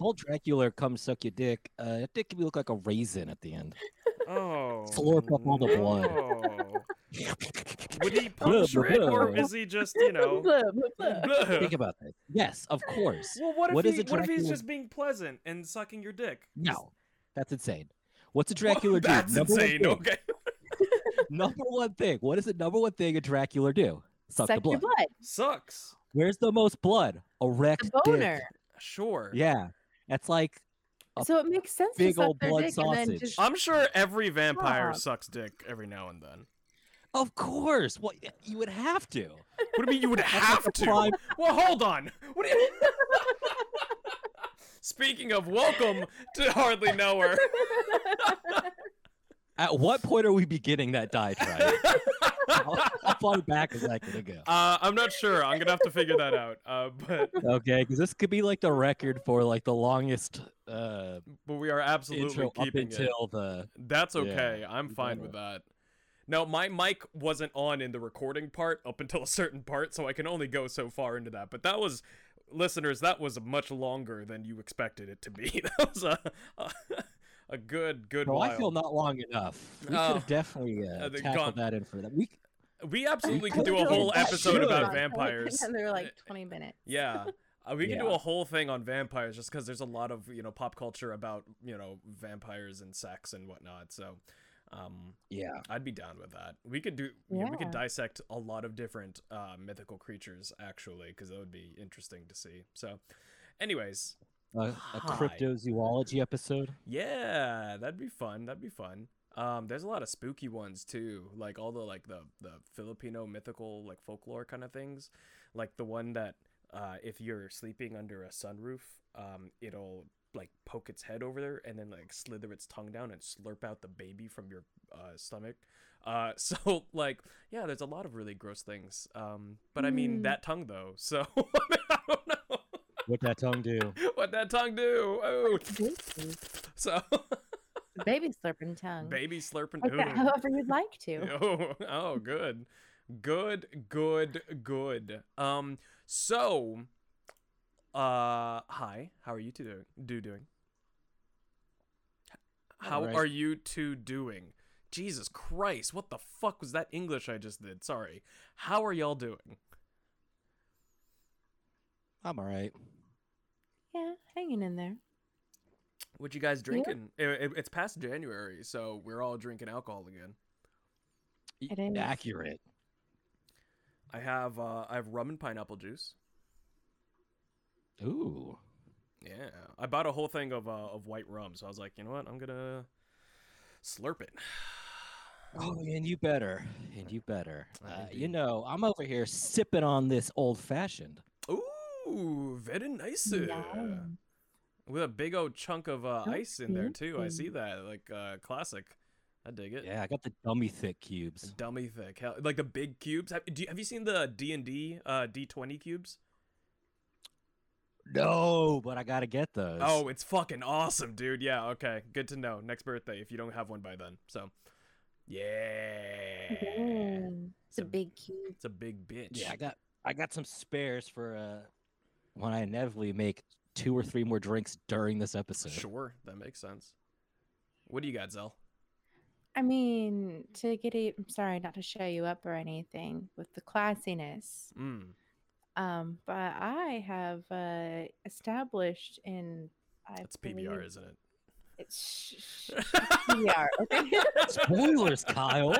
told Dracula come suck your dick, uh, that dick can look like a raisin at the end. Oh. Slurp up all the blood. no. Would he puncture it, or is he just you know? Blah, blah, blah. Think about this. Yes, of course. Well, what if What he, is a what if he's just being pleasant and sucking your dick? No, that's insane. What's a Dracula do? That's Number one insane. thing- Okay. Number one thing. What is the number one thing a Dracula do? Suck, the blood. your blood. Sucks. Where's the most blood? A wrecked The dick. boner. Sure. Yeah, that's like A So it makes sense big to old their blood dick and then sausage. just I'm sure every vampire Stop. sucks dick every now and then. Of course. What you would have to. What do you mean you would have to? prime- Well, hold on. What do you... Speaking of, welcome to Hardly Know Her. At what point are we beginning that diatribe? I'll, I'll fall back a second ago. Uh, I'm not sure. I'm gonna have to figure that out. Uh, but Okay, because this could be like the record for like the longest uh, but we are absolutely intro up keeping it. until the. That's Yeah. okay. I'm fine with that. Now my mic wasn't on in the recording part up until a certain part, so I can only go so far into that. But that was, listeners, that was much longer than you expected it to be. That was a a, a good good No, while. I feel not long enough. We Oh. could have definitely uh, Uh, tackled gone- that in for that. We we absolutely could could do a whole episode about vampires. And they're like 20 minutes. Yeah. Uh, we can do a whole thing on vampires just because there's a lot of you know pop culture about you know vampires and sex and whatnot. So, um, yeah. I'd be down with that. We could do yeah. we could dissect a lot of different uh, mythical creatures actually because that would be interesting to see. So, anyways, A, a cryptozoology episode. yeah, that'd be fun. That'd be fun. Um, there's a lot of spooky ones too, like all the like the the Filipino mythical like folklore kind of things, like the one that uh, if you're sleeping under a sunroof, um, it'll like poke its head over there and then like slither its tongue down and slurp out the baby from your uh, stomach. Uh, so like yeah, there's a lot of really gross things. Um, but I mean Mm. that tongue though, so I don't know What that tongue do? what that tongue do. Oh, so Baby slurping tongue. baby slurping. Like that, however you'd like to. Oh, oh, good, good, good, good. Um, so, uh, hi, how are you two doing? Do doing? How Alright. are you two doing? Jesus Christ, what the fuck was that English I just did? Sorry. How are y'all doing? I'm all right. Yeah, hanging in there. What you guys drinking? It, it- it's past January, so we're all drinking alcohol again. It is. Accurate. I have uh, I have rum and pineapple juice. Ooh. Yeah, I bought a whole thing of uh, of white rum, so I was like, you know what, I'm gonna slurp it. Oh, and you better. And you better. Uh, you know, I'm over here sipping on this old fashioned. Ooh, very nice. Yum. With a big old chunk of uh, ice in there too. I see that, like uh, classic. I dig it. Yeah, I got the dummy thick cubes. Dummy thick, Hell, like the big cubes. Have, do you, have you seen the D and D uh, D twenty cubes? No, but I gotta get those. Oh, it's fucking awesome, dude. Yeah, okay, good to know. Next birthday, if you don't have one by then. So, yeah, Mm, It's a big cube. it's a big bitch. yeah, I got I got some spares for uh when I inevitably make two or three more drinks during this episode. Sure, that makes sense. What do you got, Zell? I mean, to get a, I'm sorry, not to show you up or anything with the classiness. Mm. Um, but I have uh, established in I That's PBR, believe isn't it? Sh- sh- Okay. Spoilers, Kyle.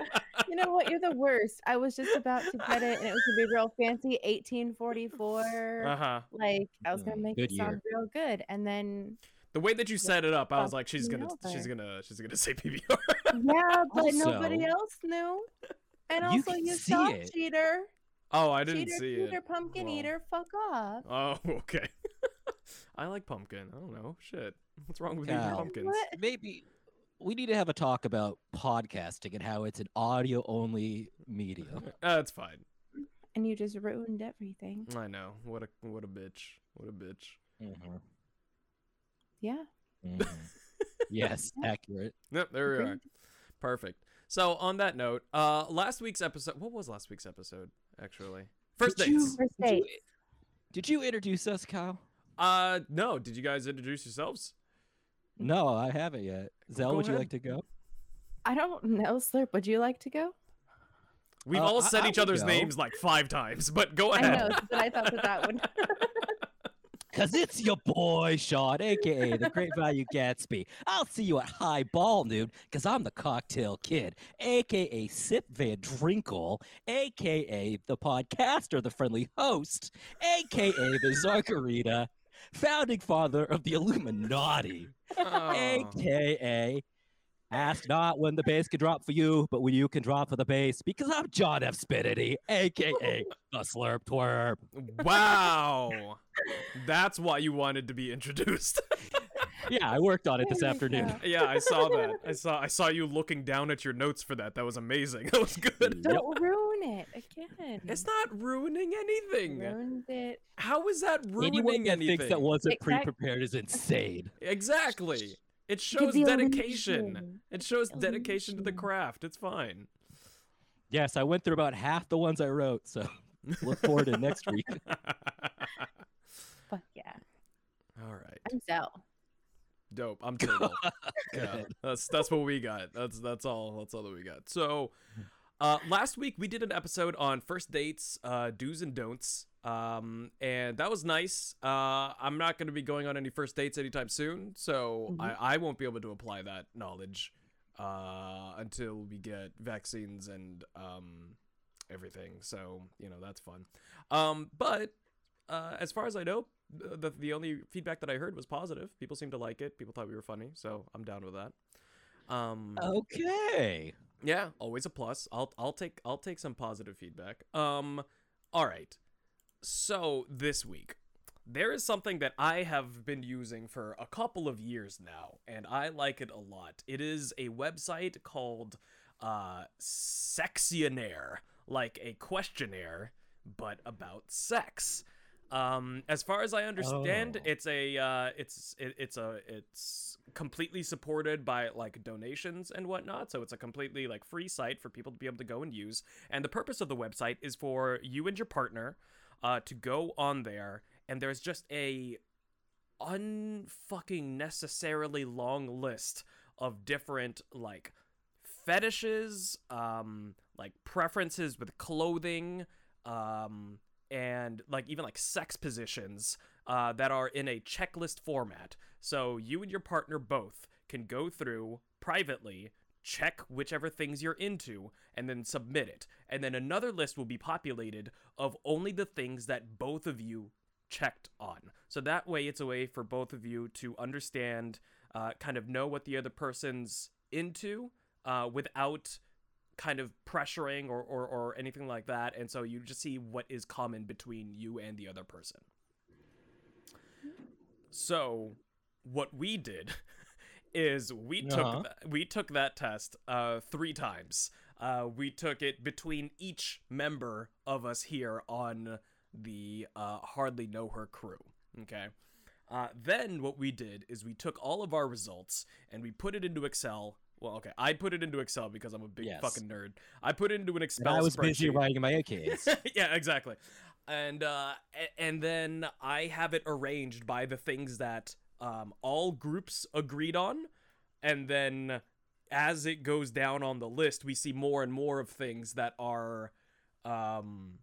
you know what? You're the worst. I was just about to get it, and it was gonna be real fancy, 1844. Uh huh. Like I was gonna Mm, make good it sound real good, and then The way that you set it up, I was like, she's gonna, she's gonna, she's gonna say PBR. yeah, but nobody else knew. And also, you see saw cheater, oh, I didn't cheater, see cheater, it. pumpkin Well. eater. Fuck off. Oh, okay. I like pumpkin. I don't know. Shit. What's wrong with eating pumpkins? What? Maybe we need to have a talk about podcasting and how it's an audio only medium. That's fine. And you just ruined everything. I know. What a what a bitch. What a bitch. Mm-hmm. Yeah. yes, accurate. Yep, there we are. Perfect. So on that note, uh last week's episode what was last week's episode, actually? First Did dates. you- First Did you, date. did you introduce us, Kyle? Uh, no. Did you guys introduce yourselves? No, I haven't yet. Zell, Go would you like to go? I don't know, Slurp. Would you like to go? We've Uh, all said I each would other's go. names like five times, but go ahead. I ahead. know, but I thought that that would. Cause it's your boy Sean, aka the Great Value Gatsby. I'll see you at High Ball Noon, cause I'm the Cocktail Kid, aka Sip Van Drinkle, aka the podcaster, the friendly host, aka the Zarkarita, founding father of the Illuminati, Oh. aka Ask not when the bass can drop for you, but when you can drop for the bass, because I'm John F. Spinity, aka the Slurp Twerp. Wow. That's why you wanted to be introduced. Yeah, I worked on it this afternoon. go. yeah, I saw that. I saw I saw you looking down at your notes for that. That was amazing. That was good. Don't ruin it again. It's not ruining anything. ruined it. How is that ruining Anyone that anything? thinks that wasn't Exact- pre-prepared is insane. Exactly. It shows the dedication. It shows dedication to the craft. It's fine. Yes, I went through about half the ones I wrote, so look forward to next week. But yeah, All right. I'm Zell. Dope. I'm Turtle. yeah, that's that's what we got. That's that's all. That's all that we got. So, uh, last week we did an episode on first dates, uh, do's and don'ts, um, and that was nice. Uh, I'm not going to be going on any first dates anytime soon, so Mhm. I, I won't be able to apply that knowledge uh, until we get vaccines and um, everything. So you know that's fun. Um, but uh, as far as I know, the the only feedback that I heard was positive. People seemed to like it. People thought we were funny, so I'm down with that. Um, Okay. yeah, always a plus. I'll I'll take I'll take some positive feedback. Um, all right. So this week, there is something that I have been using for a couple of years now, and I like it a lot. It is a website called uh, Sexionaire, like a questionnaire, but about sex. Um, as far as I understand, Oh. it's a uh, it's it, it's a it's completely supported by like donations and whatnot. So it's a completely like free site for people to be able to go and use. And the purpose of the website is for you and your partner uh, to go on there, and there's just a unfucking necessarily long list of different like fetishes, um, like preferences with clothing, um, and like even like sex positions uh, that are in a checklist format. So you and your partner both can go through privately, check whichever things you're into, and then submit it. And then another list will be populated of only the things that both of you checked on. So that way, it's a way for both of you to understand, uh, kind of know what the other person's into uh, without kind of pressuring or, or, or anything like that. And so you just see what is common between you and the other person. So what we did is we took Uh-huh. th- we took that test uh, three times. Uh, we took it between each member of us here on the uh, hardly know her crew. Okay. Uh, then what we did is we took all of our results and we put it into Excel. Well, okay, I put it into Excel because I'm a big Yes. fucking nerd. I put it into an And Excel. I was busy writing my AKs. yeah, exactly. And uh, and then I have it arranged by the things that um, all groups agreed on, and then as it goes down on the list, we see more and more of things that are um,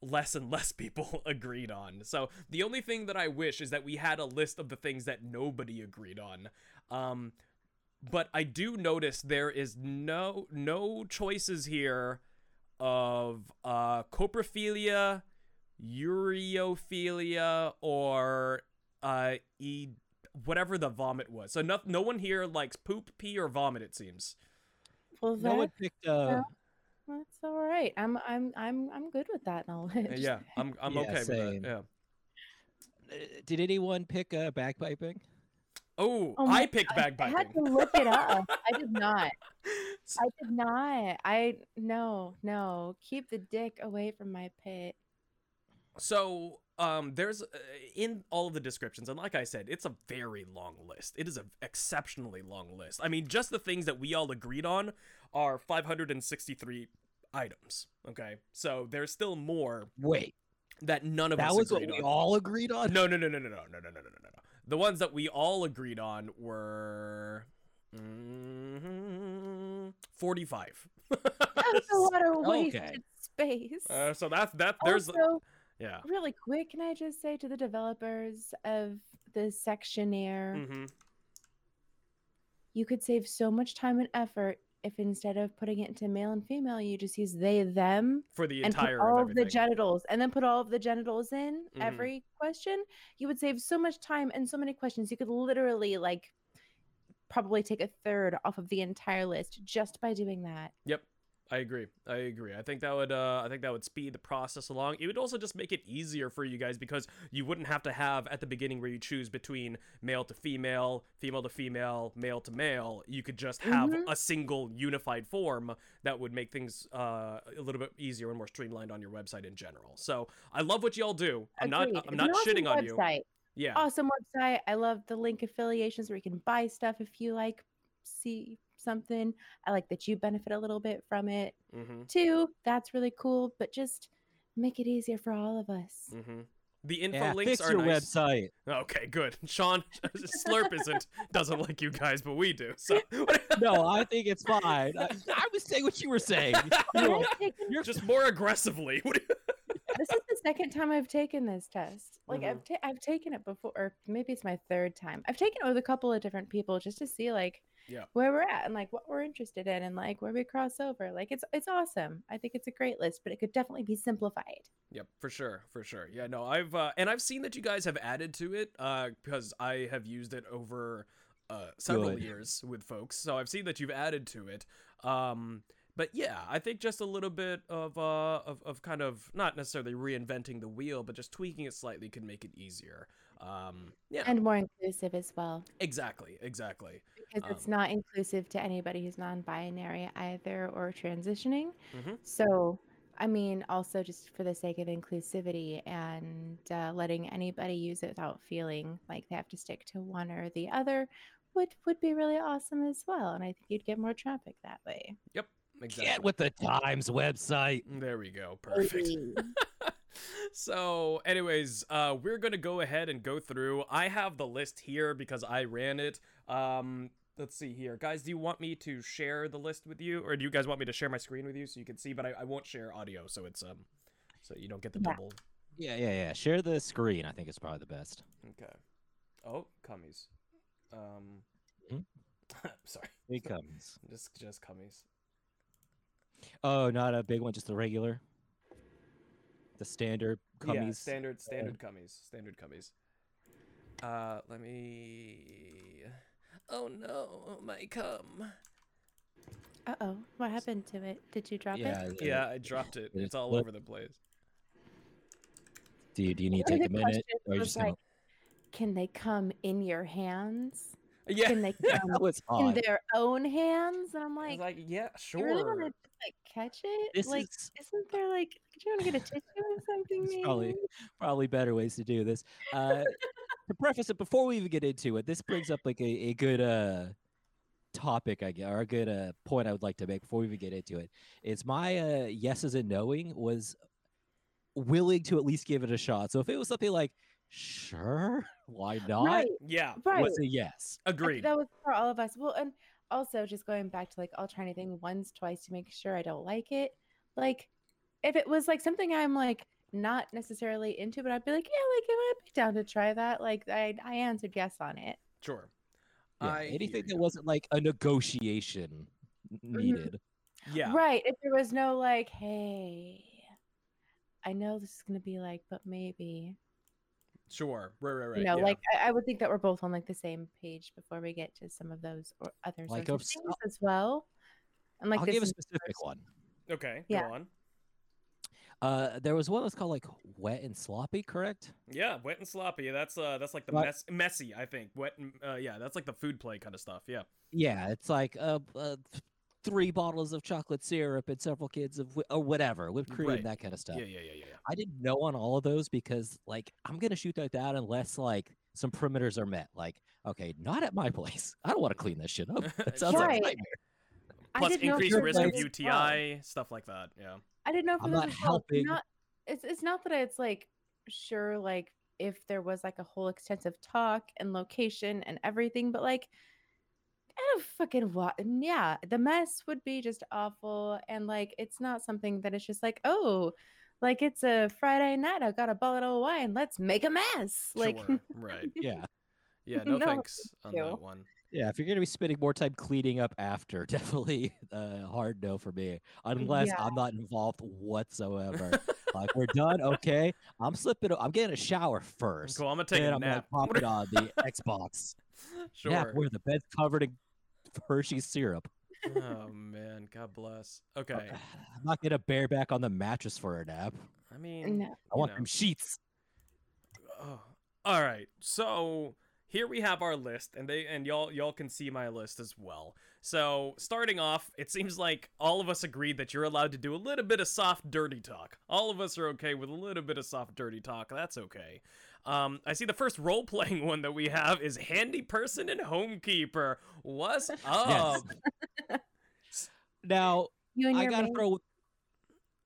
less and less people agreed on. So the only thing that I wish is that we had a list of the things that nobody agreed on. Um, but I do notice there is no no choices here of uh coprophilia, ureophilia, or uh e whatever the vomit was. So no no one here likes poop, pee, or vomit. It seems. Well, no one picked. Uh, that's all right. I'm I'm I'm I'm good with that knowledge. Yeah, I'm I'm Yeah, okay with same. that. Yeah. uh, did anyone pick uh, bagpiping? Oh, Oh I picked God, I had to look it up. I did not. I did not. I no no. Keep the dick away from my pit. So, um, there's uh, in all of the descriptions, and like I said, it's a very long list. It is an exceptionally long list. I mean, just the things that we all agreed on are 563 items. Okay, so there's still more. Wait, that none of That us was what agreed we on. all agreed on. No, no, no, no, no, no, no, no, no, no, no, no. The ones that we all agreed on were mm, forty-five. That's a lot of wasted Okay. space. uh, so that's that. There's also, yeah. really quick, can I just say to the developers of the Sexionaire, hmm you could save so much time and effort if instead of putting it into male and female, you just use they, them, For the entire all of of the genitals, and then put all of the genitals in Mhm. every question. You would save so much time and so many questions. You could literally like probably take a third off of the entire list just by doing that. Yep. I agree. I agree. I think that would uh I think that would speed the process along. It would also just make it easier for you guys because you wouldn't have to have at the beginning where you choose between male to female, female to female, male to male. You could just have Mhm. a single unified form that would make things uh a little bit easier and more streamlined on your website in general. So, I love what y'all do. I'm not I'm not awesome shitting on you. website. Yeah. Awesome website. I love the link affiliations where you can buy stuff if you like see something. I like that you benefit a little bit from it Mhm. too. That's really cool, but just make it easier for all of us. Mhm. The info Yeah, links fix are your nice. website. Okay, good. Sean Slurp isn't doesn't like you guys, but we do. So No, I think it's fine. I, I was saying what you were saying. You know, I've taken- you're just more aggressively. What do you- this is the second time I've taken this test. Like Mhm. I've ta- I've taken it before, or maybe it's my third time. I've taken it with a couple of different people just to see like Yeah. where we're at and like what we're interested in and like where we cross over. Like it's it's awesome. I think it's a great list, but it could definitely be simplified. Yep, for sure, for sure. Yeah, no, I've uh, and I've seen that you guys have added to it uh, because I have used it over uh, several Good. years with folks. So I've seen that you've added to it. Um, but yeah, I think just a little bit of uh of, of kind of not necessarily reinventing the wheel, but just tweaking it slightly could make it easier. Um, yeah, And more inclusive as well. exactly, exactly. Because it's Um, not inclusive to anybody who's non-binary either or transitioning. Mhm. So, I mean, also just for the sake of inclusivity and uh, letting anybody use it without feeling like they have to stick to one or the other would would be really awesome as well. And I think you'd get more traffic that way. Yep, exactly. Get with the Times website. There we go. Perfect. so, anyways, uh, we're gonna go ahead and go through. I have the list here because I ran it. Um, let's see here, guys. Do you want me to share the list with you, or do you guys want me to share my screen with you so you can see? But I, I won't share audio, so it's um, so you don't get the Yeah. double. Yeah, yeah, yeah. Share the screen. I think it's probably the best. Okay. Oh, cummies. Um, Mhm. sorry, It comes. just just cummies. Oh, not a big one, just the regular. The standard cummies. Yeah, cummies. standard standard cummies. Standard cummies. Uh, let me. Oh no, oh my cum. Uh oh, what happened to it? Did you drop yeah, it? the- Yeah, I dropped it. It's all over the place. Do you, do you need to take a minute? questions Or you was just gonna... like, Can they come in your hands? Yeah. Can they come was in odd. their own hands? And I'm like, like, yeah, sure. you really want sure. to like catch it? This like, is isn't there like, do you want to get a tissue or something? Probably maybe? probably better ways to do this. Uh, to preface it, before we even get into it, this brings up like a, a good uh topic, I guess, or a good uh point I would like to make before we even get into it. it. Is my uh yeses and knowing was willing to at least give it a shot. So if it was something like, sure, why not? Right, Yeah, right. Was a yes. I think agreed. That was for all of us. Well, and also just going back to like I'll try anything once, twice to make sure I don't like it. Like if it was like something I'm like not necessarily into, but I'd be like, yeah, like I'd be down to try that. Like I I answered yes on it. Sure. Yeah, I anything that wasn't like a negotiation mm-hmm. needed. Yeah. Right. If there was no like, hey, I know this is gonna be like, but maybe. Sure. Right. Right. Right. you know, yeah. like I, I would think that we're both on like the same page before we get to some of those or other Like sorts of of s- things as well. And like I'll this give a specific first- one. Okay. yeah. Go on. Uh, there was one that's called like wet and sloppy, correct? Yeah, wet and sloppy. That's uh, that's like the What? mess, messy. I think wet and uh, yeah, that's like the food play kind of stuff. Yeah. Yeah, it's like uh, uh three bottles of chocolate syrup and several kids of whi- or whatever, whipped cream, Right. that kind of stuff. Yeah. Yeah. Yeah. Yeah. yeah. I didn't know on all of those because like I'm gonna shoot that down unless like some perimeters are met. Like, okay, not at my place. I don't want to clean this shit up. That sounds like a Right. nightmare. Plus didn't know if increased risk of UTI, stuff like that. Yeah. I didn't know if I'm it was not helping. Not, it's it's not that it's like sure like if there was like a whole extensive talk and location and everything, but like I don't fucking what yeah, the mess would be just awful. And like it's not something that it's just like, oh, like it's a Friday night, I've got a bottle of wine, let's make a mess. Like Sure, right. Yeah. Yeah, no, No, thanks on you. that one. Yeah, if you're gonna be spending more time cleaning up after, definitely a hard no for me. Mm, unless Yeah. I'm not involved whatsoever. like we're done, okay. I'm slipping. I'm getting a shower first. Cool, I'm gonna take then a I'm nap. gonna pop it on the Xbox. sure. Nap where the bed's covered in Hershey's syrup. oh man, God bless. Uh, okay. I'm not gonna bareback on the mattress for a nap. I mean, no. I want know. them sheets. Oh. All right. So here we have our list, and they and y'all y'all can see my list as well. So starting off, it seems like all of us agreed that you're allowed to do a little bit of soft, dirty talk. All of us are okay with a little bit of soft, dirty talk. That's okay. Um, I see the first role playing one that we have is handy person and homekeeper. What's up? Now You I gotta maid? throw.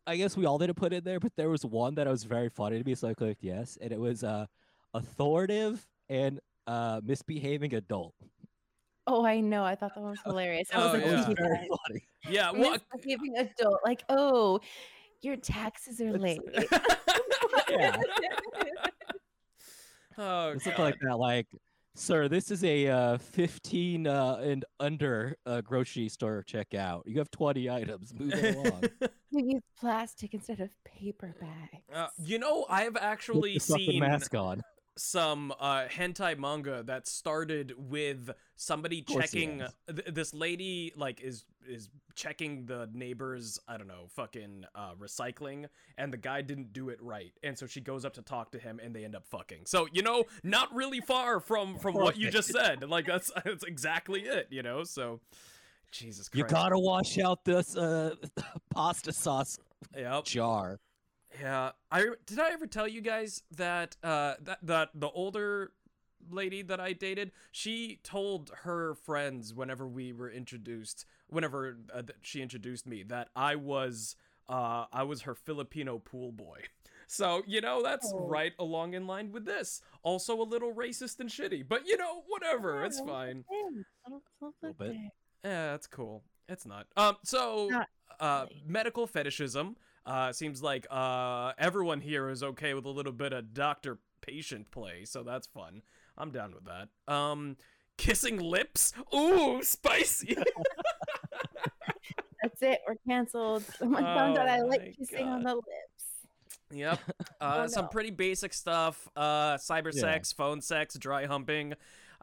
I guess we all didn't put it there, but there was one that was very funny to me, so I clicked yes, and it was uh, authoritative and uh, misbehaving adult. Oh, I know. I thought that one was hilarious. I Oh, like, yeah. "Oh, very funny. Yeah. Well. misbehaving adult, like, oh, your taxes are late. Yeah. oh, It's something God. like that, like, sir, this is a uh, 15 uh, and under uh, grocery store checkout. You have 20 items. Move it along. We use plastic instead of paper bags. Uh, you know, I've actually seen mask on. Some uh, hentai manga that started with somebody checking th- this lady like is is checking the neighbor's I don't know fucking uh, recycling and the guy didn't do it right. And so she goes up to talk to him and they end up fucking. So you know not really far from from what you just said. Like that's that's exactly it you know? So Jesus Christ. You gotta wash out this uh, pasta sauce yep. jar. Yeah, I did. I ever tell you guys that uh that that the older lady that I dated, she told her friends whenever we were introduced, whenever uh, th- she introduced me, that I was uh I was her Filipino pool boy. So you know that's Oh. right along in line with this. Also a little racist and shitty, but you know whatever, it's fine. Thanks. Little- little Little bit. Yeah, that's cool. It's not. Um, so Not uh, medical fetishism. Uh, seems like uh everyone here is okay with a little bit of doctor patient play, so that's fun. I'm down with that. Um, kissing lips. Ooh, spicy. That's it. We're canceled. I found out I Oh like my kissing on the lips. Yep. Uh, Oh, Some pretty basic stuff. Uh, cyber Yeah. sex, phone sex, dry humping.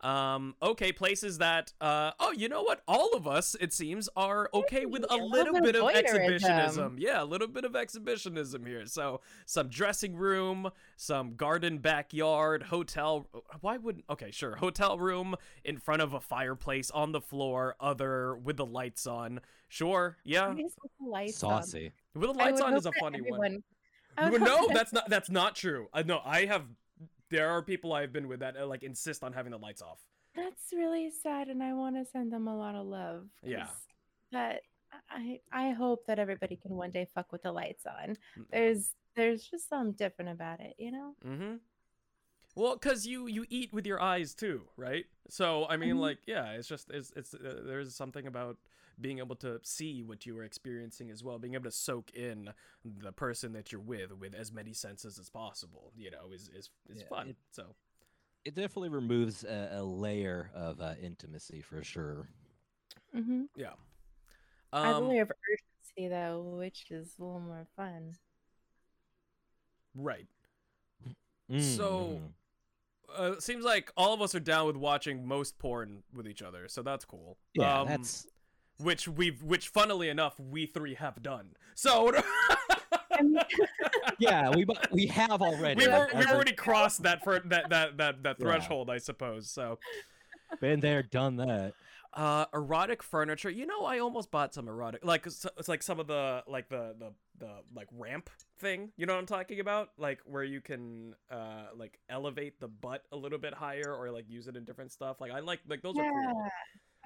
Um, okay, places that. Uh, oh, you know what? All of us, it seems, are okay with a a little little bit bit of of exhibitionism. Yeah, a little bit of exhibitionism here. So some dressing room, some garden backyard, hotel. Why wouldn't? Okay, sure. Hotel room in front of a fireplace on the floor, other with the lights on. Sure. Yeah, I guess with the lights on. Saucy. with the lights on is a funny one. everyone- I would Well, hope no, that's not that's not true. Uh, no, I have. There are people I've been with that uh, like insist on having the lights off. That's really sad, and I want to send them a lot of love. Yeah. That I I hope that everybody can one day fuck with the lights on. Mm. There's there's just something different about it, you know. Mm-hmm. Well, cause you you eat with your eyes too, right? So I mean, Mhm. like, yeah, it's just it's it's uh, there's something about being able to see what you are experiencing as well, being able to soak in the person that you're with with as many senses as possible. You know, is is is Yeah, fun. it- so It definitely removes a, a layer of uh, intimacy for sure. Mm-hmm. yeah. I only have a Um, layer of urgency though, which is a little more fun. right. Mm, So- mhm. Uh, it seems like all of us are down with watching most porn with each other, so that's cool. yeah, Um, that's which we've which funnily enough we three have done so yeah. We we have already. we've, Yeah, as we've a- already crossed that for that that that, that Yeah. threshold i suppose so been there, done that. uh erotic furniture you know i almost bought some erotic like it's it's like some of the like the the the like ramp thing you know what i'm talking about like where you can uh like elevate the butt a little bit higher or like use it in different stuff like i like like those are cool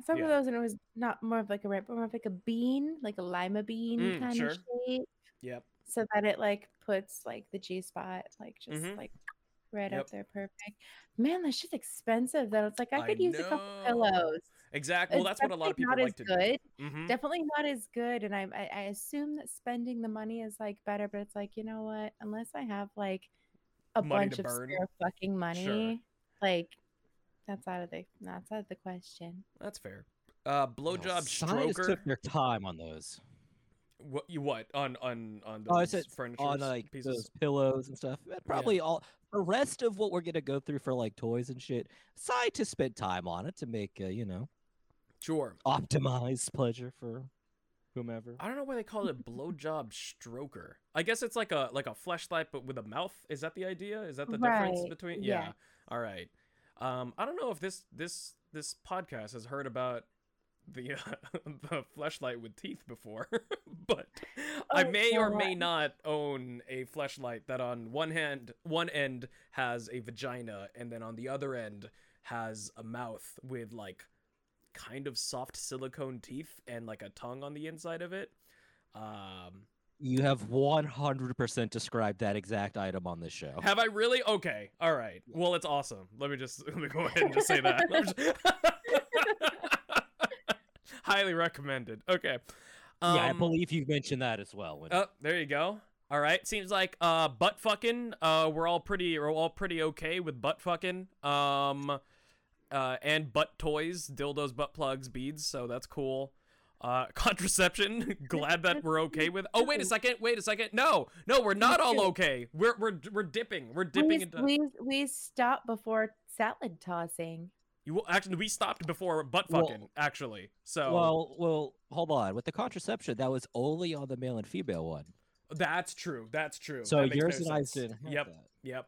Some Yeah. of those, and it was not more of like a ramp, but more of like a bean, like a lima bean Mm, kind sure. of shape. yep so that it like puts like the G spot like just Mhm. like right Yep. up there, perfect. Man, that's just expensive. Though it's like I I could use a couple know. pillows. Exactly. Well, that's what a lot of people like to good. do. hmm Definitely not as good, and I, I I assume that spending the money is like better, but it's like you know what? Unless I have like a Money bunch of burn. spare fucking money, like that's out of the that's out of the question. That's fair. Uh, blowjob Scientists stroker. took their time on those. What you what on on on those Oh, I said furniture on like pieces? those pillows and stuff. And Probably all the rest of what we're gonna go through for like toys and shit. Scientists spent time on it to make uh, you know Sure. optimized pleasure for whomever. I don't know why they call it blowjob stroker. I guess it's like a like a fleshlight but with a mouth. Is that the idea? Is that the difference Right, between? yeah. All right. Um, I don't know if this this this podcast has heard about the uh, the fleshlight with teeth before, but I Oh, may or may not own a fleshlight that on one hand one end has a vagina and then on the other end has a mouth with like kind of soft silicone teeth and like a tongue on the inside of it. Um, You have 100% described that exact item on this show. have I really? Okay, all right. Well, it's awesome. Let me just let me go ahead and just say that. Just- Highly recommended. Okay. yeah, I Um, believe you mentioned that as well. When, Oh, there you go. All right. Seems like uh butt fucking. Uh, we're all pretty. We're all pretty okay with butt fucking. Um, uh, and butt toys, dildos, butt plugs, beads. So that's cool. Uh, contraception. Glad that we're okay with. Oh, wait a second. Wait a second. No, no, we're not all okay. We're we're we're dipping. We're dipping we, into. we we stop before salad tossing. You will, actually we stopped before butt Well- fucking actually. So well, well, hold on. With the contraception, that was only on the male and female one. that's true. That's true. So That yours and I didn't Yep. that. Yep.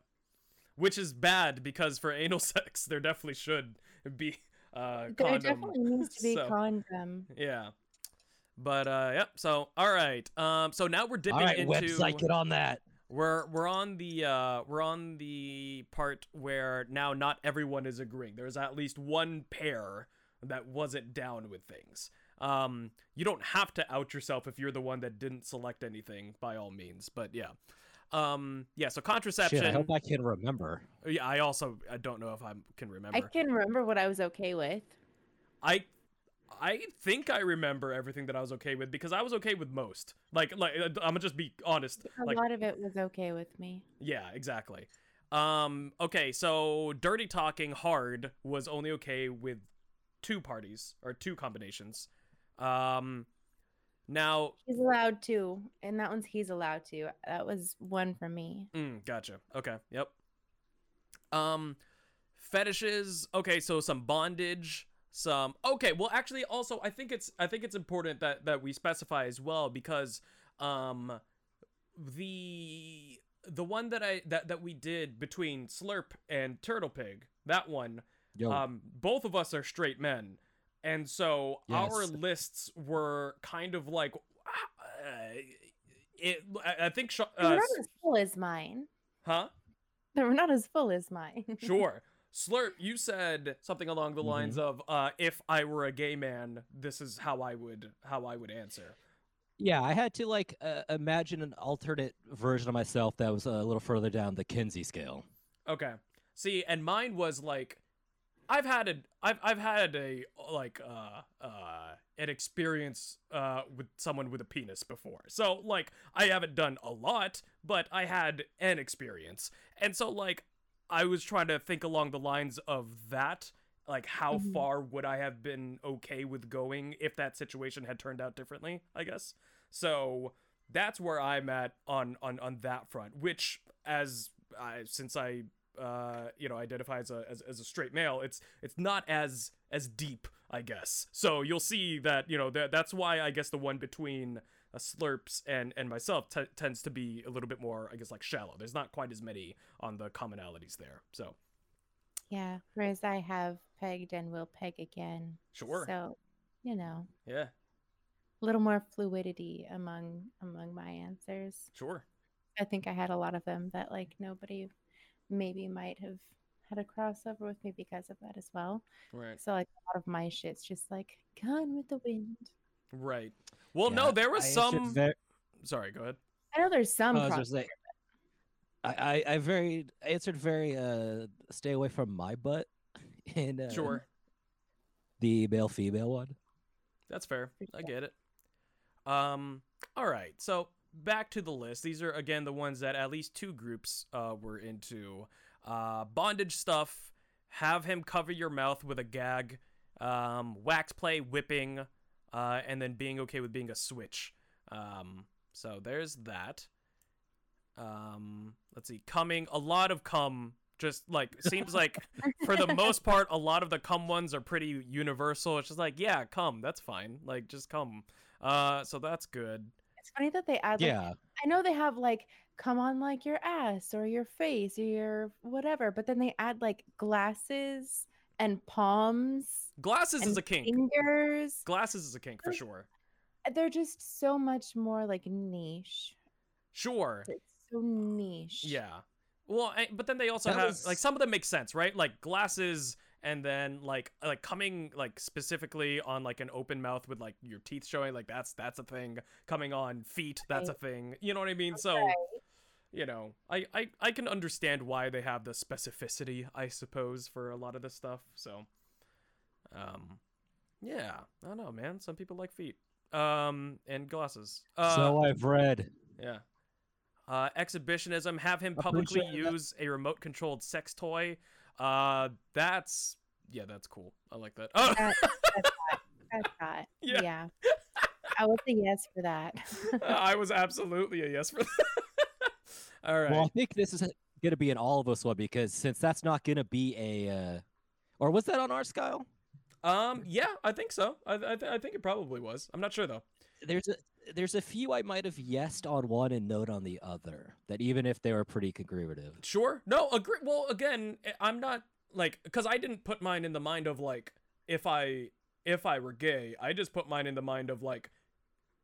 Which is bad because for anal sex there definitely should be uh There condom. definitely needs to be so- condom. Yeah. But uh yep, so all right. Um so now we're dipping All right, into website, get on that. we're we're on the uh we're on the part where now not everyone is agreeing. There's at least one pair that wasn't down with things. Um you don't have to out yourself if you're the one that didn't select anything by all means, but yeah. Um yeah, so contraception Shit, I hope I can remember. yeah, I also I don't know if I can remember. I can remember what I was okay with. I I think I remember everything that I was okay with because I was okay with most. Like like uh, I'm gonna just be honest. A Like lot of it was okay with me. yeah, exactly. Um okay, so dirty talking hard was only okay with two parties or two combinations. Um now He's allowed to, and that one's he's allowed to. That was one for me. Mm, gotcha. Okay. Yep. Um, fetishes. Okay, so some bondage. Some. Okay. Well, actually, also, I think it's I think it's important that that we specify as well because um, the the one that I that that we did between Slurp and Turtle Pig. That one. Yo, Um, both of us are straight men, and so our lists were kind of like. Uh, it, I I think. Sh- They were uh, not as full as mine. Huh? they're not as full as mine. Sure. Slurp, you said something along the lines of, uh, "If I were a gay man, this is how I would how I would answer." yeah, I had to like uh, imagine an alternate version of myself that was a little further down the Kinsey scale. Okay. See, and mine was like, I've had a I've I've had a like uh uh an experience uh with someone with a penis before. So like I haven't done a lot, but I had an experience. And so like I was trying to think along the lines of that, like how Mhm. far would I have been okay with going if that situation had turned out differently, I guess. So that's where I'm at on on on that front, which as I since I uh you know identify as a as, as a straight male it's it's not as as deep i guess so you'll see that you know that that's why i guess the one between uh, slurps and and myself t- tends to be a little bit more i guess like shallow there's not quite as many on the commonalities there so yeah. Whereas I have pegged and will peg again. sure So, you know, yeah a little more fluidity among among my answers. sure I think I had a lot of them that like nobody maybe might have had a crossover with me because of that as well. right So like a lot of my shit's just like gone with the wind. right well Yeah, no there was I some ve- sorry go ahead I I know there's some. Oh, I was cross- gonna say, I, I I very I answered very uh stay away from my butt in uh, Sure, the male female one. that's fair. I get it. Um, all right. So back to the list. These are again the ones that at least two groups uh were into. Uh, bondage stuff. Have him cover your mouth with a gag. Um, wax play, whipping, uh, and then being okay with being a switch. Um, so there's that. Um, let's see, coming. A lot of cum. Just like seems like for the most part, a lot of the cum ones are pretty universal. It's just like, yeah, come, that's fine. Like, just come. Uh, so that's good. It's funny that they add. Like, Yeah, I know they have like come on like your ass or your face or your whatever, but then they add like glasses and palms Glasses and is a kink. fingers. Glasses is a kink for sure. They're just so much more like niche. Sure. It's so niche. Yeah. Well, but then they also That have was- like some of them make sense, right? Like glasses and then like uh, like coming like specifically on like an open mouth with like your teeth showing like that's that's a thing coming on feet that's a thing you know what i mean so Right. You know I, I i can understand why they have the specificity i suppose for a lot of this stuff so um yeah i don't know man some people like feet um and glasses uh so I've read. yeah. Uh, exhibitionism. Have him publicly sure that- use a remote controlled sex toy. Uh, that's yeah, that's cool. I like that. Oh, That- That's hot. Yeah. Yeah. I would say yes for that. I was absolutely a yes for that. All right. Well, I think this is gonna be an all of us one because since that's not gonna be a, uh, or was that on our scale? um, yeah, I think so. I I, th- I think it probably was. I'm not sure though. There's a there's a few I might have yesed on one and note on the other. That even if they were pretty congruative. Sure. No, agree. Well, again, I'm not like because I didn't put mine in the mind of like if I if I were gay. I just put mine in the mind of like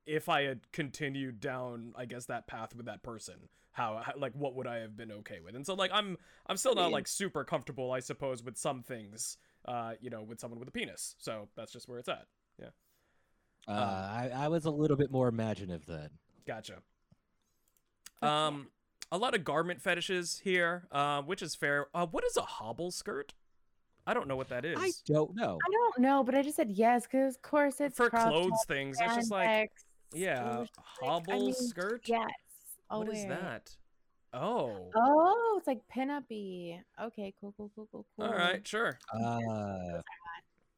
if I had continued down, I guess that path with that person. How, how like what would I have been okay with? And so like I'm I'm still not Yeah. like super comfortable, I suppose, with some things. Uh, you know, with someone with a penis. So that's just where it's at. Yeah. Uh, Um, I, I was a little bit more imaginative then. Gotcha. Um, a lot of garment fetishes here, uh, which is fair. Uh, what is a hobble skirt? I don't know what that is. I don't know. I don't know, but I just said yes because, of course, it's For clothes things, it's just like spandex, yeah, it was just like- I hobble mean, skirt. Yes. I'll What is wear it. that? Oh. Oh, it's like pinup-y. Okay, cool, cool, cool, cool, cool. All right, sure. Uh,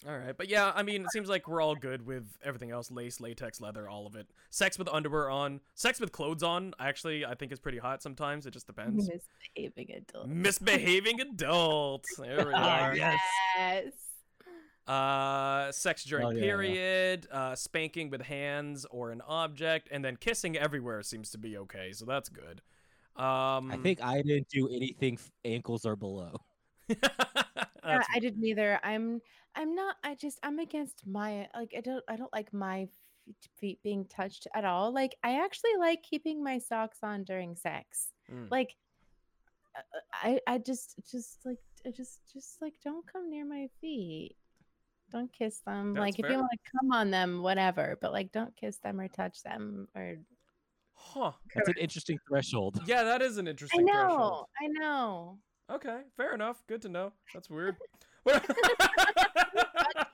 All right, but yeah, I mean, it seems like we're all good with everything else: lace, latex, leather, all of it. Sex with underwear on, sex with clothes on. Actually, I think is pretty hot sometimes. It just depends. Misbehaving adult. Misbehaving adult. There we are. yes. Yes. Uh, sex during Oh, yeah. period, uh, spanking with hands or an object, and then kissing everywhere seems to be okay, so that's good. Um, I think I didn't do anything f- ankles or below. Yeah, I didn't either. I'm I'm not I just I'm against my like I don't I don't like my feet, feet being touched at all. Like I actually like keeping my socks on during sex. Mm. Like uh, I I just just like I just just like don't come near my feet. Don't kiss them. That's like if you want to come on them, whatever. But like don't kiss them or touch them or huh. That's an interesting threshold. Yeah, that is an I interesting know. threshold. I know. Okay, fair enough. Good to know. That's weird. What-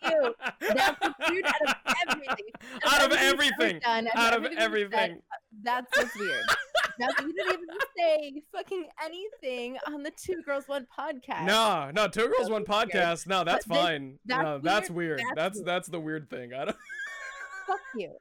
you. That's weird out of everything. Out of Everything you've everything. done, Out of everything said. Uh, that's what's weird. That's, you didn't even say fucking anything on the Two Girls One podcast. No, no, two girls, That's one podcast. No, that's But this- fine. that's no, that's weird, weird. that's That's weird. that's the weird thing. I don't. Fuck you.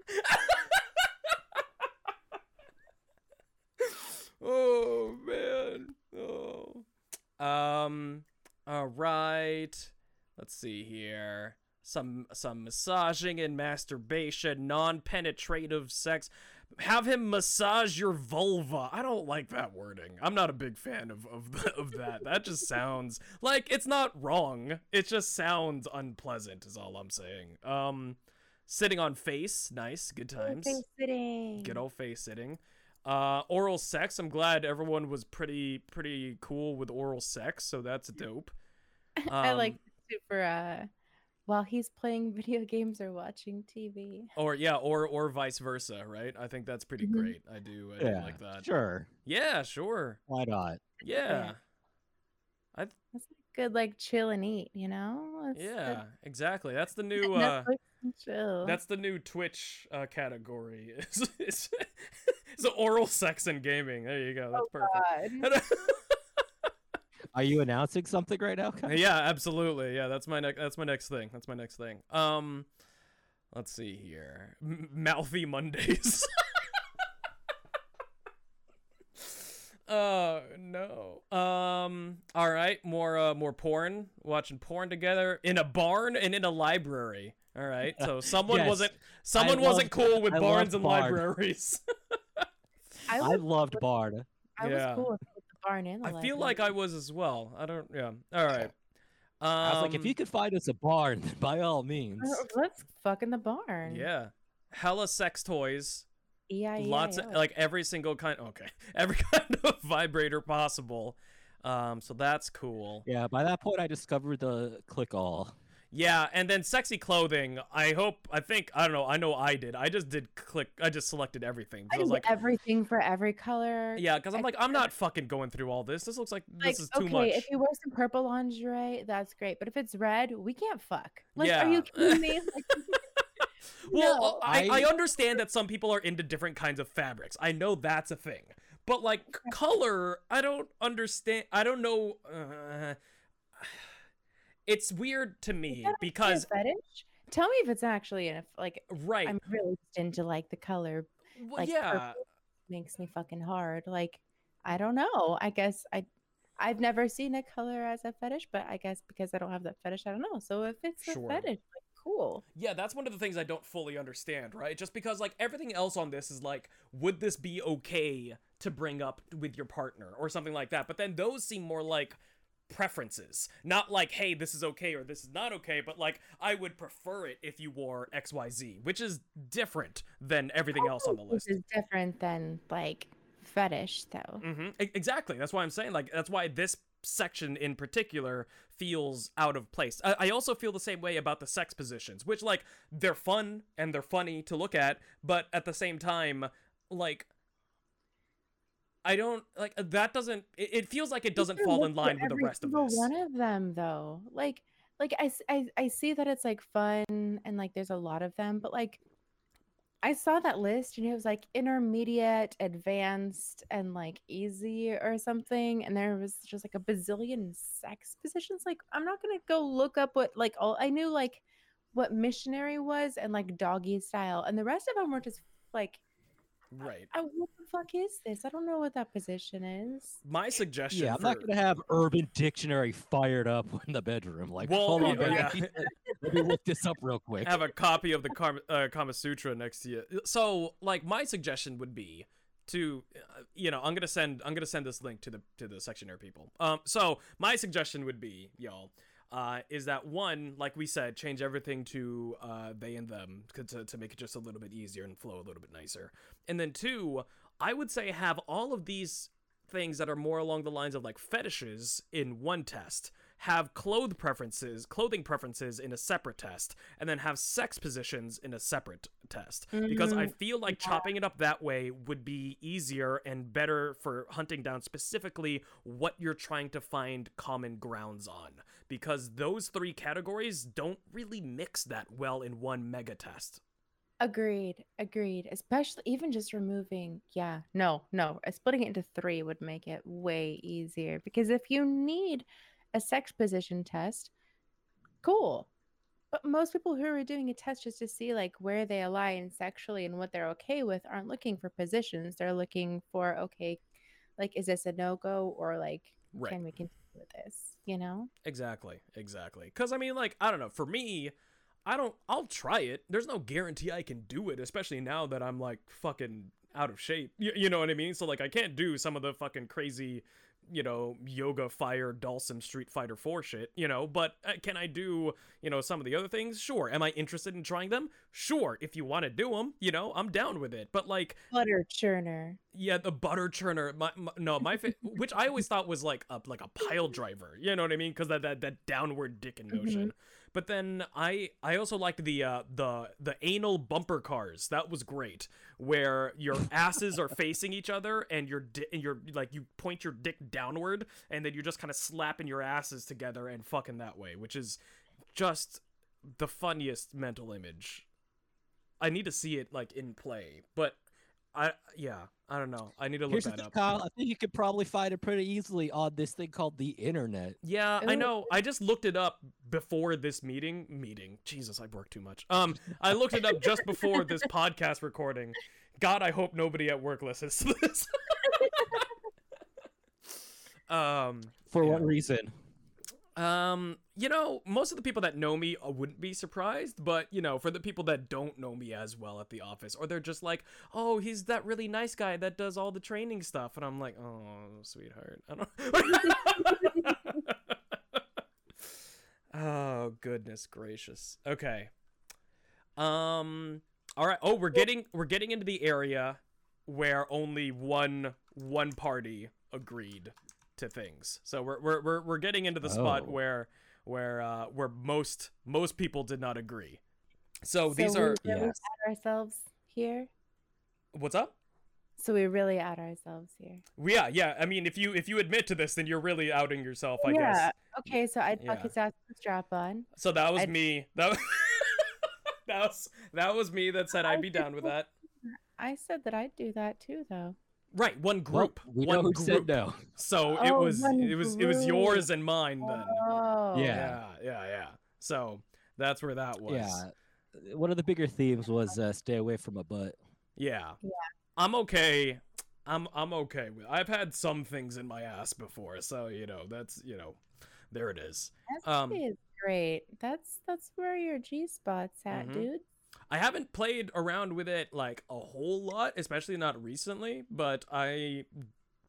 oh man. Oh. Um. All right. Let's see here. Some some massaging and masturbation, non-penetrative sex. Have him massage your vulva. I don't like that wording. I'm not a big fan of of, of that. That just sounds like it's not wrong. It just sounds unpleasant. Is all I'm saying. Um, sitting on face, nice, good times. Face sitting. Good old face sitting. Uh, oral sex. I'm glad everyone was pretty pretty cool with oral sex, so that's dope. I like Um, super uh while he's playing video games or watching TV. Or yeah, or or vice versa, right? I think that's pretty Mhm. great. I do, I do like that. sure. Yeah, sure. Why not? Yeah, That's good, like chill and eat, you know? It's good- yeah, exactly. That's the new. Uh chill. That's the new Twitch uh, category. Is is is oral sex and gaming. There you go. That's Oh, perfect. God. Are you announcing something right now? Kai? yeah, absolutely. Yeah, that's my next. That's my next thing. That's my next thing. Um, let's see here. M- mouthy Mondays. Uh no. Um. All right. More uh more porn. Watching porn together in a barn and in a library. All right. So someone Yes. wasn't someone wasn't loved- cool with I barns and barn. libraries. I, I loved Bard. I was yeah. cool with the barn and I feel like I was as well. I don't. Yeah. All right. Um, I was like, if you could find us a barn, then by all means. Uh, Let's fuck in the barn. Yeah. Hella sex toys. Yeah, yeah. lots of like every single kind okay every kind of vibrator possible um so that's cool Yeah, by that point I discovered the click all. Yeah and then sexy clothing i hope i think i don't know i know i did i just did click i just selected everything. I i was did like everything for every color. yeah because i'm I like i'm not fucking going through all this this looks like Like, this is too okay, much if you wear some purple lingerie, that's great. But if it's red, we can't fuck. Like, are you kidding me? Like, well no. I, I I- understand that some people are into different kinds of fabrics i know that's a thing but like color i don't understand i don't know uh, it's weird to me is that actually a because fetish. Tell me if it's actually in like right I'm really into like the color Well, like, yeah, purple. makes me fucking hard. Like I don't know. I guess I I've never seen a color as a fetish, but I guess because I don't have that fetish, I don't know. So if it's Sure. a fetish, like cool. yeah. That's one of the things I don't fully understand, right? Just because like everything else on this is like, would this be okay to bring up with your partner or something like that? But then those seem more like preferences, not like, hey, this is okay or this is not okay, but like I would prefer it if you wore X Y Z, which is different than everything else on the list. is different than like fetish though. hmm Exactly. That's why I'm saying like that's why this section in particular feels out of place. I, I also feel the same way about the sex positions, which like they're fun and they're funny to look at, but at the same time, like I don't like uh, that doesn't. It, it feels like it doesn't fall in line with the rest of this. One of them though, like like I I see that it's like fun and like there's a lot of them, but like I saw that list and it was like intermediate, advanced, and like easy or something, and there was just like a bazillion sex positions. Like I'm not gonna go look up what like all I knew like what missionary was and like doggy style, and the rest of them were just like Right. I, what the fuck is this? I don't know what that position is. My suggestion. Yeah, I'm for, not gonna have Urban Dictionary fired up in the bedroom. Like, Well, hold on, yeah, baby. Let me look this up real quick. have a copy of the Kama, uh, Kama Sutra next to you. So, like, my suggestion would be to, uh, you know, I'm gonna send I'm gonna send this link to the to the Sexionaire people. Um, so my suggestion would be, y'all, uh, is that one, like we said, change everything to uh, they and them to, to make it just a little bit easier and flow a little bit nicer. And then two, I would say have all of these things that are more along the lines of like fetishes in one test have clothes preferences clothing preferences in a separate test and then have sex positions in a separate test because i Mm, feel like chopping it up that way would be easier and better for hunting down specifically what you're trying to find common grounds on because those three categories don't really mix that well in one mega test Agreed. Agreed. Especially even just removing, yeah, no, no. uh, Splitting it into three would make it way easier because if you need a sex position test, cool. But most people who are doing a test just to see like where they align sexually and what they're okay with aren't looking for positions. They're looking for, okay, like, is this a no go or like, right can we continue with this? You know? Exactly, exactly. Because I mean, like, I don't know. For me, I don't. I'll try it. There's no guarantee I can do it, especially now that I'm like fucking out of shape. You, you know what I mean? So like, I can't do some of the fucking crazy, you know, yoga fire Dhalsim Street Fighter 4 shit. You know, but uh, can I do you know some of the other things? Sure. Am I interested in trying them? Sure. If you want to do them, you know, I'm down with it. But like, Butter churner. yeah, the butter churner. My, my no, my fa- which I always thought was like a like a pile driver. You know what I mean? Because that, that that downward dicking motion. But then I I also liked the uh, the the anal bumper cars. That was great, where your asses are facing each other and your di- and your like you point your dick downward and then you're just kind of slapping your asses together and fucking that way, which is just the funniest mental image. I need to see it like in play, but I yeah I don't know. I need to look Here's the that thing, up. Kyle. I think you could probably find it pretty easily on this thing called the internet. Yeah, I know. I just looked it up before this meeting. Meeting. Jesus, I work too much. Um, I looked it up just before this podcast recording. God, I hope nobody at work listens to this. um, For Yeah. what reason? um, you know, most of the people that know me uh, wouldn't be surprised, but you know, for the people that don't know me as well at the office, or they're just like, "Oh, he's that really nice guy that does all the training stuff," and I'm like, "Oh, sweetheart, I don't." oh goodness gracious. Okay. Um. All right. Oh, we're getting we're getting into the area where only one one party agreed to things. So we're we're we're, we're getting into the spot Oh. where where uh where most most people did not agree. So, So these we are really Yes. out ourselves here. what's up? So we really out ourselves here. Yeah, yeah. I mean, if you if you admit to this, then you're really outing yourself, I yeah. guess. Okay, so I'd fuck Yeah. his ass with strap on. So that was I'd- me. That was, that was that was me that said I'd be down with that. I said that I'd do that too, though. Right, one Well, group. we one know who group. said no. So it Oh, was it was it was yours and mine then. Oh. Yeah. Yeah, yeah, yeah. So that's where that was. Yeah. One of the bigger themes was uh, stay away from a butt. Yeah. Yeah. I'm okay. I'm I'm okay with. I've had some things in my ass before, so you know that's you know, there it is. That Um, great. That's that's where your G spot's at, Mhm. dude. I haven't played around with it like a whole lot, especially not recently, but I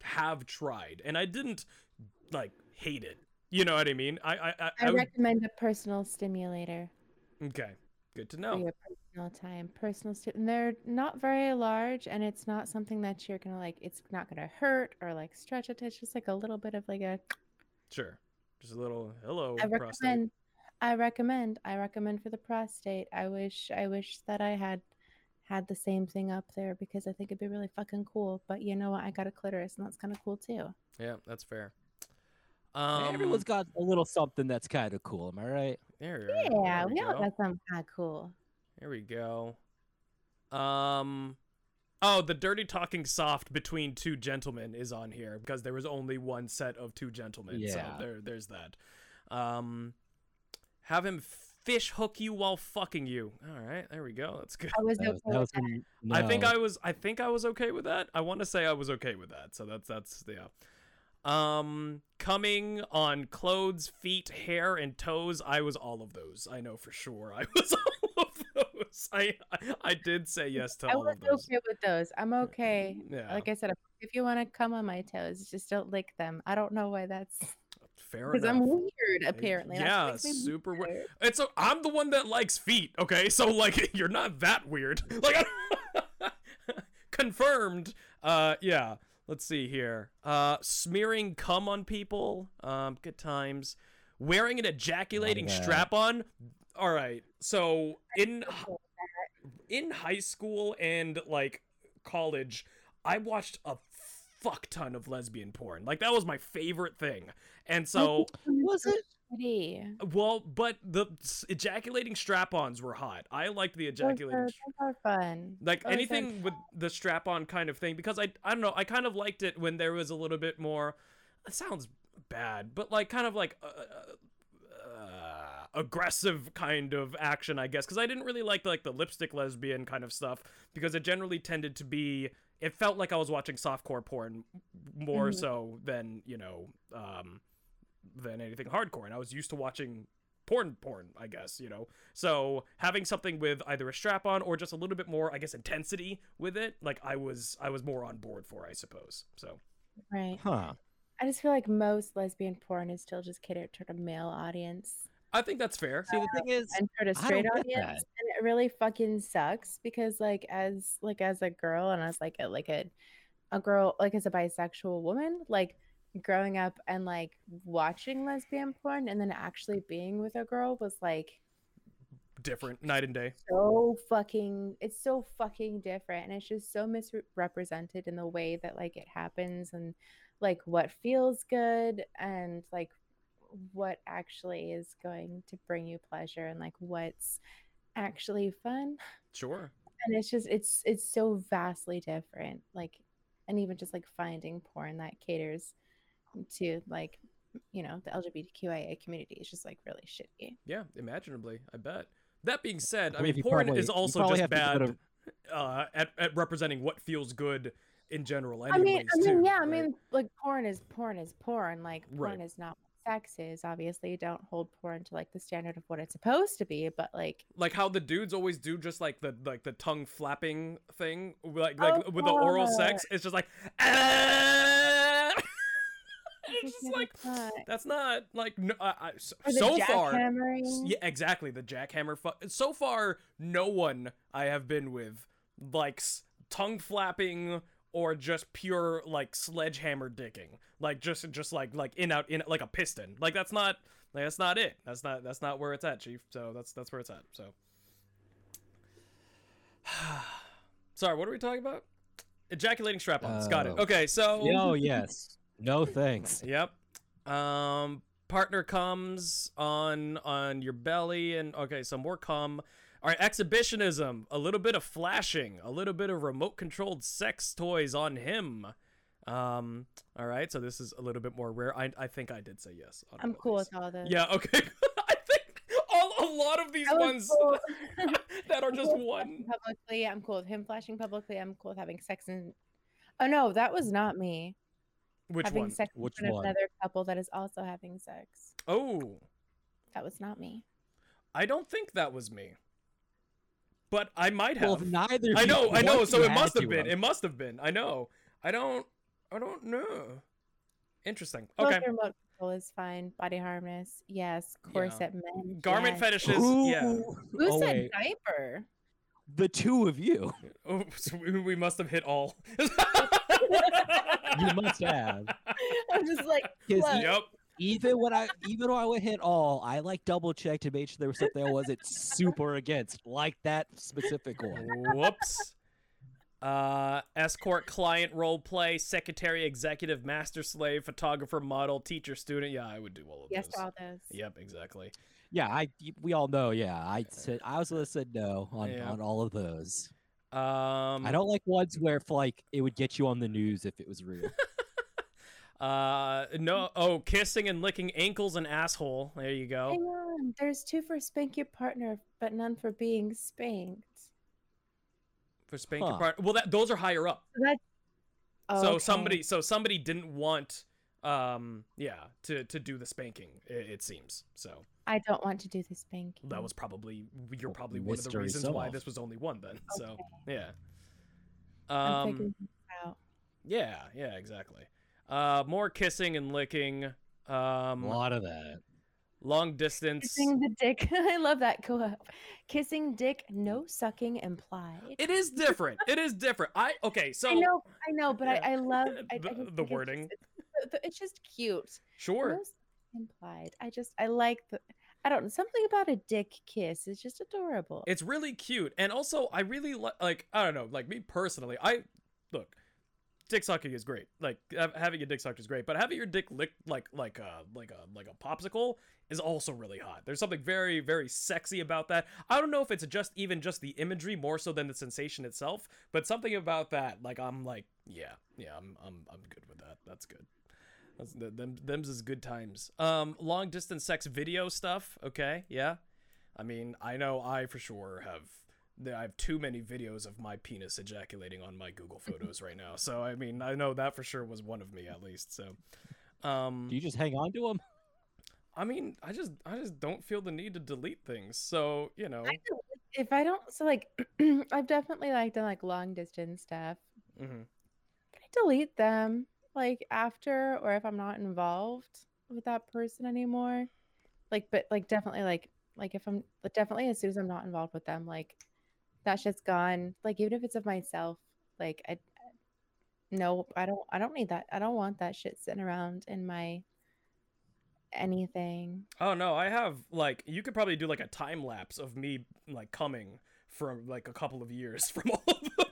have tried, and I didn't like hate it. You know what I mean? I I I, I, would- recommend a personal stimulator okay. Good to for know. your personal time. Personal, sti- and they're not very large, and it's not something that you're gonna like. It's not gonna hurt or like stretch it. It's just like a little bit of like a. Sure. Just a little hello. I prostate. recommend. I recommend. I recommend for the prostate. I wish. I wish that I had had the same thing up there because I think it'd be really fucking cool. But you know what? I got a clitoris, and that's kind of cool too. Yeah, that's fair. Um, Everyone's got a little something that's kind of cool. Am I right? there, Yeah, there we we all got something kind of cool. There we go. Um Oh, the dirty talking soft between two gentlemen is on here because there was only one set of two gentlemen. So Yeah. there there's that. Um have him fish hook you while fucking you. All right, there we go. That's good. I was That was, that was that. in- I think. I was I think I was okay with that. I want to say I was okay with that. So that's that's yeah. Um coming on clothes, feet, hair and toes, I was all of those. I know for sure. I was all of those. I I, I did say yes to I all was of those. I was okay with those. I'm okay. Yeah. Like I said, if- if you want to come on my toes, just don't lick them. I don't know why that's Fair because. I'm weird. Apparently, yeah, makes super weird. weird. It's a, I'm the one that likes feet, okay? So like you're not that weird. Like confirmed. Uh yeah. Let's see here. Uh smearing cum on people. Um good times. Wearing an ejaculating that. strap on. All right. So in in high school and like college, I watched a fuck ton of lesbian porn. Like that was my favorite thing. And so Was it? Shitty. well, but the ejaculating strap-ons were hot. I liked the Those are, ejaculating, those are fun. like those are anything with the strap-on kind of thing, because I I don't know. I kind of liked it when there was a little bit more. It sounds bad, but like kind of like uh, uh, aggressive kind of action, I guess, because I didn't really like like the lipstick lesbian kind of stuff because it generally tended to be. It felt like I was watching softcore porn more Mhm. so than you know um, than anything hardcore, and I was used to watching porn porn i guess you know so having something with either a strap on or just a little bit more i guess intensity with it like i was i was more on board for i suppose so Right. Huh. I just feel like most lesbian porn is still just catered to a male audience i think that's fair See, the thing is, and for a straight audience, and it really fucking sucks because like as like as a girl and as like a like a a girl like as a bisexual woman like growing up and like watching lesbian porn and then actually being with a girl was like Different night and day. so fucking it's so fucking different and it's just so misrepresented in the way that like it happens and like what feels good and like what actually is going to bring you pleasure and like what's actually fun Sure. and it's just it's it's so vastly different like and even just like finding porn that caters to like you know the lgbtqia community is just like really shitty Yeah, imaginably. I bet. That being said, I, I mean, mean, porn probably- is also just have to go bad uh, at, at representing what feels good in general. i mean i mean too, yeah i mean like porn is porn is porn like Right. porn is not what sex is obviously don't hold porn to like the standard of what it's supposed to be but like like how the dudes always do just like the like the tongue flapping thing like Oh, like with the oral sex it's just like "Ah!" it's just like that's not like no, I, I, so, so far yeah exactly the jackhammer fu- so far no one i have been with likes tongue flapping or just pure like sledgehammer dicking like just just like like in out in like a piston like that's not like, that's not it that's not that's not where it's at chief so that's that's where it's at so sorry what are we talking about ejaculating strap-ons got it Oh. okay so Oh yes. No thanks. Yep. Um, partner comes on on your belly, and okay, so more cum. All right, exhibitionism, a little bit of flashing, a little bit of remote controlled sex toys on him. Um, all right, so this is a little bit more rare. I I think I did say yes. on i'm cool these. with all this Yeah. Okay. I think all, a lot of these ones cool- that are I'm just cool one. publicly i'm cool with him flashing publicly i'm cool with having sex and oh no that was not me Which having one? sex in Which front one? another couple that is also having sex Oh, that was not me I don't think that was me. But I might have. Well, neither. I know, I know. So it must have to been. It must have been. I know. I don't. I don't know. Interesting. Okay. Both remote control is fine body harness yes corset men Garment yes. fetishes. Who, Yeah. who oh, said wait. diaper The two of you. Oh, so we, we must have hit all. You must have. i'm just like. Yep. Even when I, even when I would hit all, I like double check to make sure there was something I wasn't super against, like that specific one. Whoops. Uh, escort, client, role play, secretary, executive, master, slave, photographer, model, teacher, student. Yeah, I would do all of yes those. to all those Yep, exactly. Yeah, I, we all know. Yeah, I said I was gonna said no on Yeah. on all of those. Um, I don't like ones where if like it would get you on the news if it was real. Uh, no. Oh, kissing and licking ankles and asshole. There you go. hang on there's two for spank your partner but none for being spanked For spank your Huh. part. Well, that those are higher up. so that oh, so okay. somebody, so somebody didn't want, um, yeah, to to do the spanking. It, it seems so. i don't want to do the spanking That was probably you're Well, probably one of the mystery reasons why solved. this was only one then. So Okay. yeah. i'm Um. figuring this out Yeah. Yeah. Exactly. Uh, more kissing and licking. Um, a lot of that. long distance. Kissing the dick. I love that co-op. Kissing dick, no sucking implied. It is different. it is different. I okay. So I know, I know, but Yeah. I, I love I, I The- just the think it's wording. just- It's, just cute. sure. No implied. I just I like the. I don't know something about a dick kiss is just adorable. It's really cute, and also I really li- like. I don't know, like me personally. I look, dick sucking is great. Like hav- having your dick sucked is great, but having your dick licked like like a like a like a popsicle is also really hot. There's something very very sexy about that. I don't know if it's just even just the imagery more so than the sensation itself, but something about that. Like I'm like yeah yeah I'm I'm I'm good with that. That's good. That's, them them's is good times. Um, long distance sex video stuff. Okay, yeah. I mean, I know I for sure have. I have too many videos of my penis ejaculating on my Google Photos right now. So I mean, I know that for sure was one of me at least. So, um, Do you just hang on to them? I mean, I just I just don't feel the need to delete things. So you know, I if I don't, so like, I've definitely like done like long distance stuff. mhm. Can I delete them like after, or if I'm not involved with that person anymore? Like, but like definitely like like if I'm but definitely as soon as I'm not involved with them, like that shit's gone. Like even if it's of myself, like I Nope, I don't. I don't need that. I don't want that shit sitting around in my anything. Oh no, I have like you could probably do like a time lapse of me like coming from like a couple of years from all of the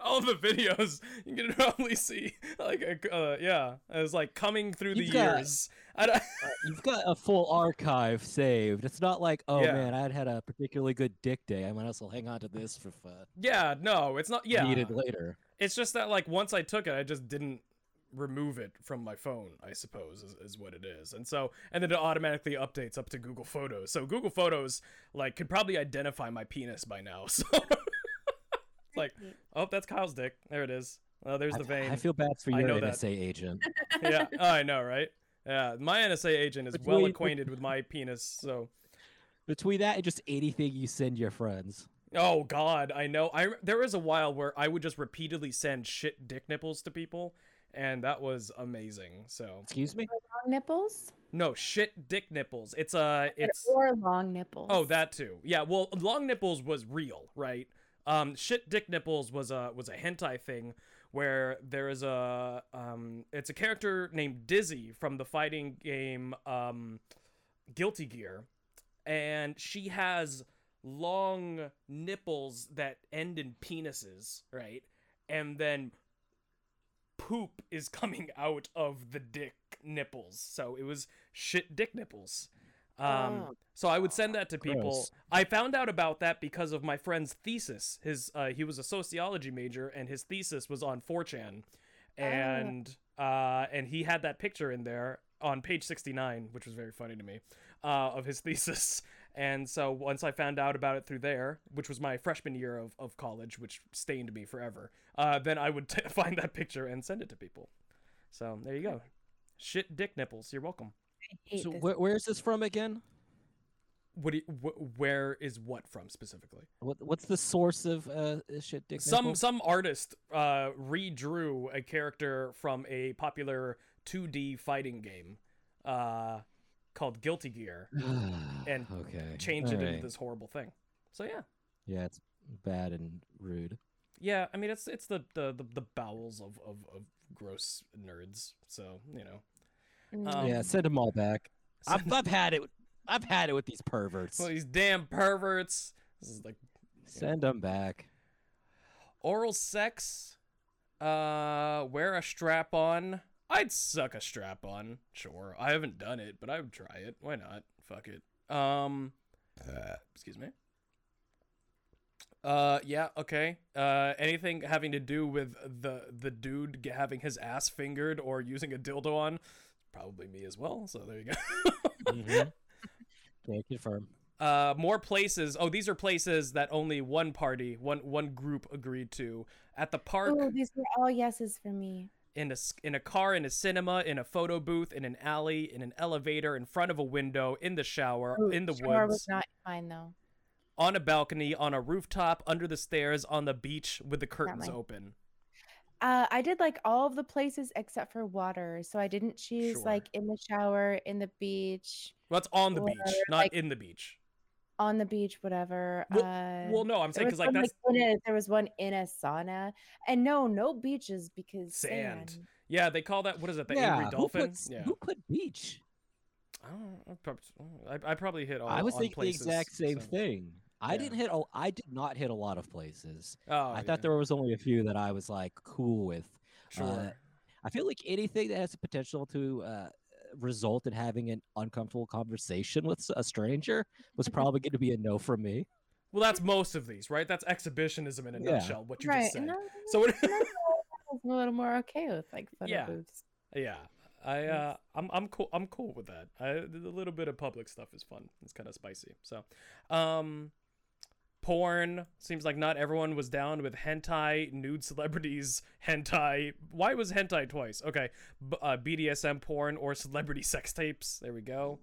all the videos. You can probably see like uh, yeah, it's like coming through the You've got- years. I don't, You've got a full archive saved. It's not like, oh Yeah. man, I had had a particularly good dick day. I might as well hang on to this for fun. yeah, no, it's not. Yeah, Needed later. it's just that like once I took it, I just didn't remove it from my phone. I suppose is, is what it is, and so and then it automatically updates up to Google Photos. So Google Photos like could probably identify my penis by now. So like, oh, that's Kyle's dick. There it is. Oh, there's the I, vein. I feel bad for I your know that. NSA agent. yeah, oh, I know, right? Yeah, my NSA agent is Between- well acquainted with my penis, so. Between that and just anything you send your friends. Oh God, I know. I there was a while where I would just repeatedly send shit dick nipples to people, and that was amazing. So Excuse me? Long nipples no shit dick nipples. It's uh, it's or long nipples. oh that too. Yeah, well, long nipples was real, right? Um, shit dick nipples was a was a hentai thing where there is a um, it's a character named Dizzy from the fighting game um, Guilty Gear, and she has long nipples that end in penises, right? And then poop is coming out of the dick nipples. So it was shit dick nipples. Um, Oh. so I would send that to people. Gross. I found out about that because of my friend's thesis. His uh, he was a sociology major, and his thesis was on 4chan, and uh, and he had that picture in there on page 69, which was very funny to me, uh, of his thesis. And so once I found out about it through there, which was my freshman year of, of college, which stained me forever, uh, then I would t- find that picture and send it to people. So there you go. Shit dick nipples. You're welcome. I hate So this. where, where's this from again? What do you, wh- where is what from specifically? What, what's the source of uh, shit dick some nipples? some artist uh redrew a character from a popular 2D fighting game uh called Guilty Gear and okay. changed it Alright. into this horrible thing. So yeah. Yeah, it's bad and rude. Yeah, I mean it's it's the the the, the bowels of, of of gross nerds. So, you know. Um, yeah, send them all back. I've, I've had it. I've had it with these perverts. Well, these damn perverts. This is like Send them back. oral sex uh wear a strap on i'd suck a strap on sure i haven't done it but i would try it why not fuck it um excuse me uh yeah okay uh anything having to do with the the dude having his ass fingered or using a dildo on probably me as well so there you go Mhm. Can confirm. uh more places oh these are places that only one party one one group agreed to at the park Ooh, these are all yeses for me. in a s- in a car, in a cinema, in a photo booth, in an alley, in an elevator, in front of a window, in the shower, Ooh, in the shower woods, was not mine though. on a balcony, on a rooftop, under the stairs, on the beach with the curtains open. Uh, I did like all of the places except for water, so I didn't choose Sure. like in the shower, in the beach, Well, that's on the Or, beach, not like- in the beach. on the beach, whatever. Well- uh, Well, no, I'm saying because like that's in a, there was one in a sauna, and no, no beaches because Sand. sand. yeah, they call that what is it? The yeah, angry who dolphin. puts- yeah, Who put beach? I don't. I probably, I, I probably hit all. I was on thinking the exact same so- thing. I yeah. didn't hit. I did not hit a lot of places. Oh, I yeah, thought there was only a few that I was like cool with. Sure. uh, I feel like anything that has the potential to uh, result in having an uncomfortable conversation with a stranger was probably going to be a no from me. well, that's most of these, right? That's exhibition,ism in a Yeah. nutshell. What you right. just said. No, So what? I was a little more okay with like photo Yeah. booths. Yeah, I uh, I'm I'm cool. I'm cool with that. I, a little bit of public stuff is fun. It's kind of spicy. So, um, porn seems like not everyone was down with hentai, nude celebrities, hentai. Why was hentai twice? Okay, B- uh, BDSM porn or celebrity sex tapes. There we go.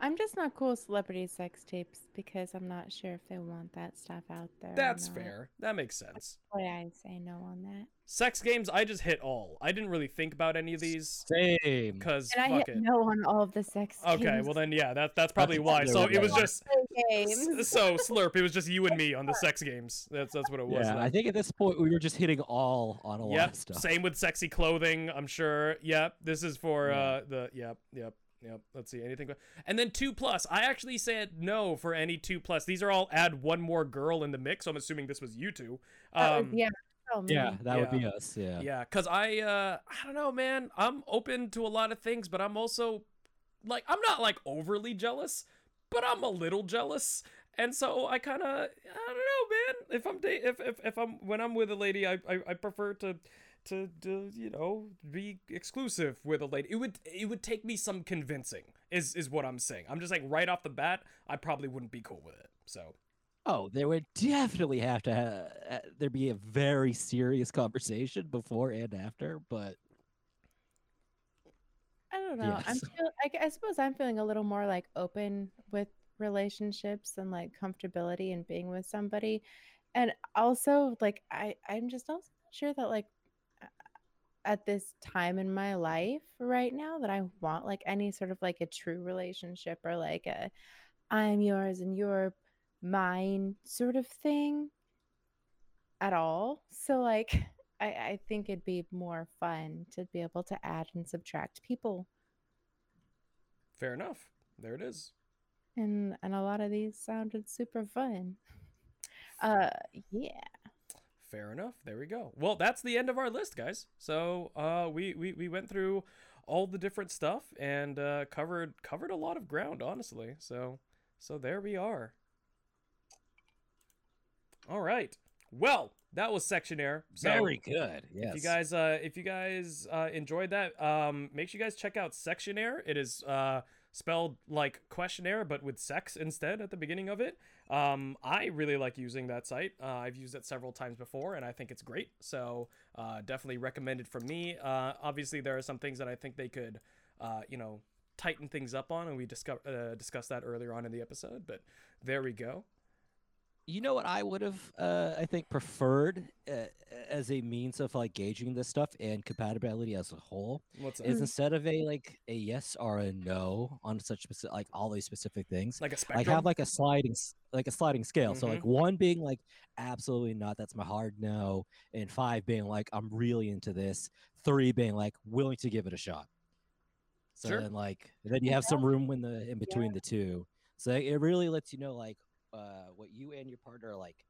I'm just not cool with celebrity sex tapes because I'm not sure if they want that stuff out there. or That's not. fair. That makes sense. Why I say no on that. Sex games, I just hit all. I didn't really think about any of these Same. because And I fuck hit it. no on all of the sex Okay, games. well then, yeah, that that's probably why. So it was just Play games. So Slurp, it was just you and me on the sex games. That's that's what it was. Yeah, then. I think at this point we were just hitting all on a lot of stuff. Same with sexy clothing. I'm sure. Yep. This is for Yeah. uh the yep yep yep. Let's see anything. And then two plus. I actually said no for any two plus. These are all add one more girl in the mix. So I'm assuming this was you two. That was- Um, yeah. Oh, Yeah, man. that would be us. Yeah. Yeah, cause I uh I don't know, man. I'm open to a lot of things, but I'm also like I'm not like overly jealous, but I'm a little jealous. And so I kind of I don't know, man. If I'm da- if, if if I'm when I'm with a lady, I I, I prefer to, to to you know be exclusive with a lady. It would it would take me some convincing. Is is what I'm saying. I'm just like right off the bat, I probably wouldn't be cool with it. So Oh, there would definitely have to ha- uh, there be a very serious conversation before and after, but I don't know. I'm Yes. feel, I, g- I suppose I'm feeling a little more like open with relationships and like comfortability and being with somebody. And also like I I'm just also not sure that like a- at this time in my life right now that I want like any sort of like a true relationship or like a I'm yours and you're mine sort of thing at all. So like I, I think it'd be more fun to be able to add and subtract people. fair enough. There it is. And and a lot of these sounded super fun. Uh yeah. Fair enough. There we go. Well, that's the end of our list, guys. So uh, we, we we went through all the different stuff and uh, covered covered a lot of ground, honestly. So so there we are. All right. Well, that was Sexionaire. So very good. Yes. if you guys uh if you guys uh enjoyed that, um make sure you guys check out Sexionaire. It is uh spelled like questionnaire but with sex instead at the beginning of it. Um I really like using that site. Uh, I've used it several times before and I think it's great. So uh definitely recommended from me. Uh obviously there are some things that I think they could uh you know tighten things up on and we discuss uh, discussed that earlier on in the episode, but there we go. You know what I would have, uh, I think, preferred uh, as a means of like gauging this stuff and compatibility as a whole What's that? is instead of a like a yes or a no on such specific, like all these specific things, like a like have like a sliding, s- like a sliding scale. So Mhm. like one being like absolutely not, that's my hard no, and five being like I'm really into this, three being like willing to give it a shot. So Sure. then like then you have some room in the in between the two. So it really lets you know like uh, what you and your partner are like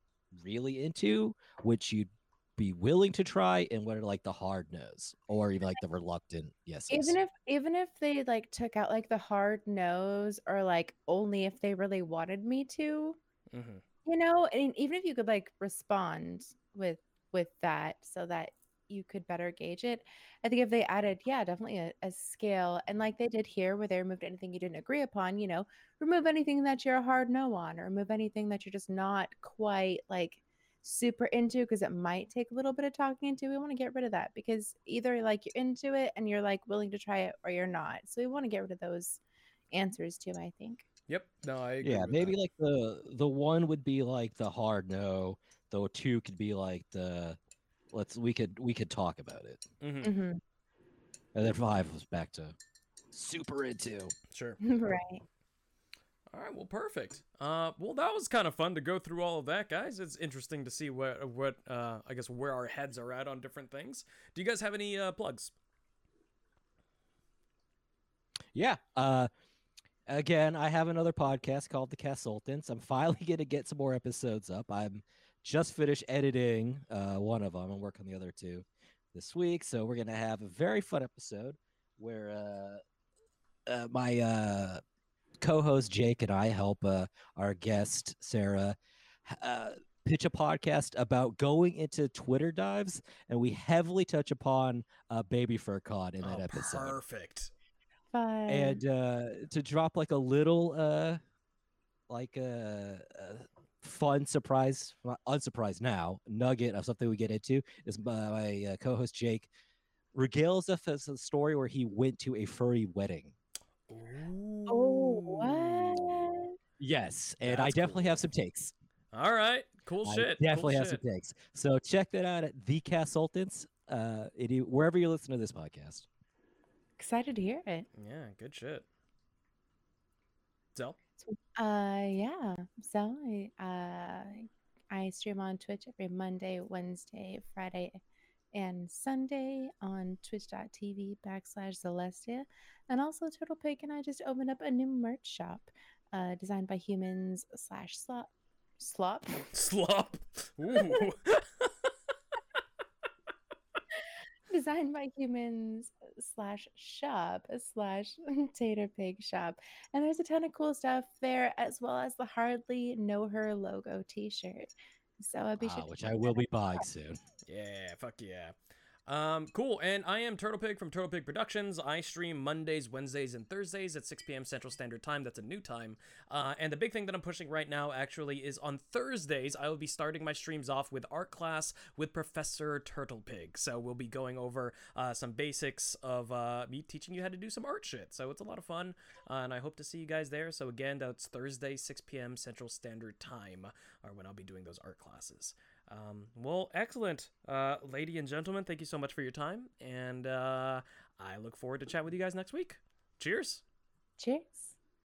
really into, which you'd be willing to try, and what are like the hard no's or even like the reluctant yeses. Even if even if they like took out like the hard nose or like only if they really wanted me to, Mhm. you know, and even if you could like respond with with that so that you could better gauge it. I think if they added, yeah, definitely a, a scale and like they did here where they removed anything you didn't agree upon, you know, remove anything that you're a hard no on or remove anything that you're just not quite like super into because it might take a little bit of talking into. We want to get rid of that because either like you're into it and you're like willing to try it or you're not. So we want to get rid of those answers too, I think. Yep. No, I agree yeah, with maybe that. like the the one would be like the hard no, though two could be like the let's we could we could talk about it, Mhm. hmm and then five was back to super into. Sure. right. All right, well, perfect. Uh, well, that was kind of fun to go through all of that, guys. It's interesting to see what what uh, I guess where our heads are at on different things. Do you guys have any uh, plugs? Yeah. Uh, again, I have another podcast called The Consultants. I'm finally going to get some more episodes up. I'm just finished editing uh, one of them. I'm working on the other two this week. So we're going to have a very fun episode where uh, uh, my uh, co-host Jake and I help uh, our guest Sarah uh, pitch a podcast about going into Twitter dives, and we heavily touch upon uh, Baby Fur Con in that Oh, episode Perfect. Fun. and uh to drop like a little uh like a, a fun surprise well, unsurprised now nugget of something we get into is my, my uh, co-host jake regales us as a story where he went to a furry wedding oh, what? yes and i That's definitely have some takes All right. Cool I shit. definitely cool have shit. some takes so check that out at the consultants uh it, wherever you listen to this podcast Excited to hear it. Yeah, good shit. Zell. Uh, yeah. So I uh I stream on Twitch every Monday, Wednesday, Friday, and Sunday on twitch.tv backslash Celestia. And also Turtle Pig and I just opened up a new merch shop, uh, designed by humans slash slop slop. Slop. Ooh. designed by humans slash shop slash tater pig shop and there's a ton of cool stuff there as well as the hardly know her logo t-shirt so i'll be Wow, sure ah, which check I will be buying soon. Yeah, fuck yeah. Um, cool. And I am Turtle Pig from Turtle Pig Productions. I stream Mondays, Wednesdays, and Thursdays at 6 p.m. Central Standard Time. That's a new time. Uh, and the big thing that I'm pushing right now actually is on Thursdays, I will be starting my streams off with art class with Professor Turtle Pig. So we'll be going over uh, some basics of uh, me teaching you how to do some art shit. So it's a lot of fun. Uh, and I hope to see you guys there. So again, that's Thursday, 6 p.m. Central Standard Time, or when I'll be doing those art classes. Um, well, excellent, uh, lady and gentlemen. Thank you so much for your time, and uh, I look forward to chat with you guys next week. Cheers. cheers